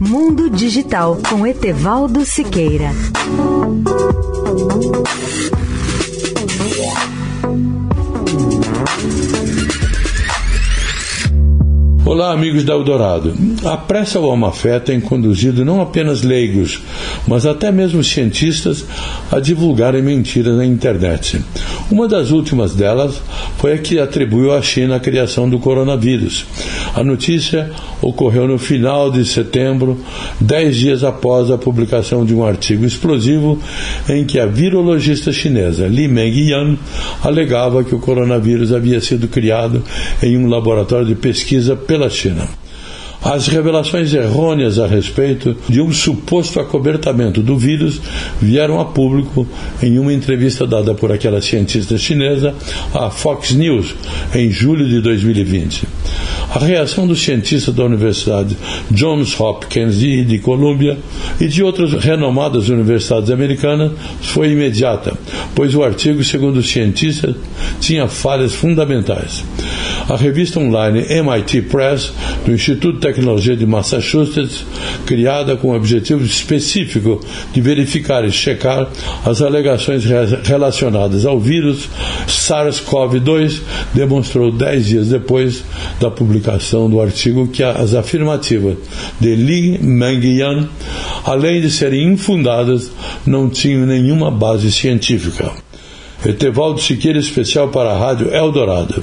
Mundo Digital com Etevaldo Siqueira. Olá, amigos da Eldorado. A pressa ou a má fé tem conduzido não apenas leigos, mas até mesmo cientistas a divulgarem mentiras na internet. Uma das últimas delas foi a que atribuiu à China a criação do coronavírus. A notícia ocorreu no final de setembro, dez dias após a publicação de um artigo explosivo em que a virologista chinesa Li Mengyan alegava que o coronavírus havia sido criado em um laboratório de pesquisa pela pela China. As revelações errôneas a respeito de um suposto acobertamento do vírus vieram a público em uma entrevista dada por aquela cientista chinesa à Fox News em julho de 2020. A reação dos cientistas da Universidade Johns Hopkins e de Columbia e de outras renomadas universidades americanas foi imediata, pois o artigo, segundo os cientistas, tinha falhas fundamentais. A revista online MIT Press, do Instituto de Tecnologia de Massachusetts, criada com o objetivo específico de verificar e checar as alegações relacionadas ao vírus SARS-CoV-2, demonstrou dez dias depois da publicação do artigo que as afirmativas de Li Mengyan, além de serem infundadas, não tinham nenhuma base científica. Etevaldo Siqueira, especial para a Rádio Eldorado.